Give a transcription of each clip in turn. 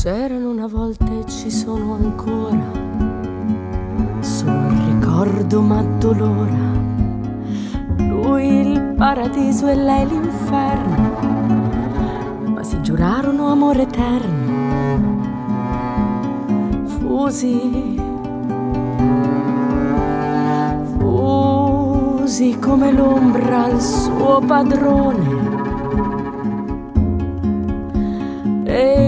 C'erano una volta e ci sono ancora. solo il ricordo ma dolora. Lui il paradiso e lei l'inferno. Ma si giurarono amore eterno. Fusi. Fusi come l'ombra al suo padrone. E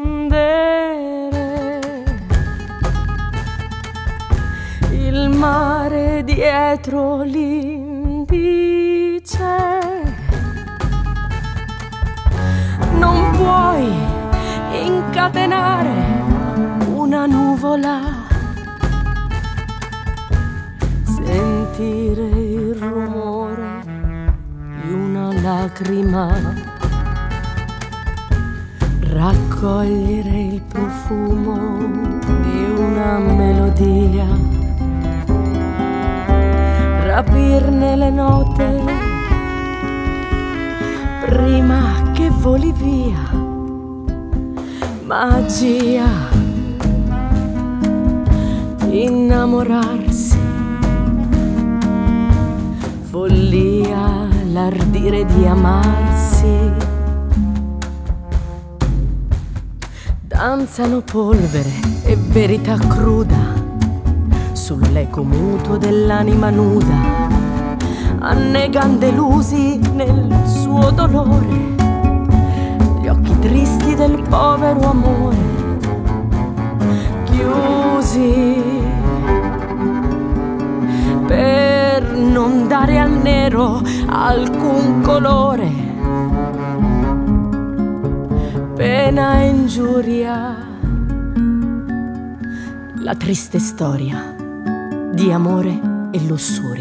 dietro lì dice non puoi incatenare una nuvola. Sentire il rumore di una lacrima. Raccogliere il profumo di una melodia rapirne le note prima che voli via. Magia, innamorarsi, follia, l'ardire di amarsi. Danzano polvere e verità cruda sull'eco muto dell'anima nuda, annegan delusi nel suo dolore, gli occhi tristi del povero amore, chiusi per non dare al nero alcun colore, pena e ingiuria, la triste storia di amore e lussuria.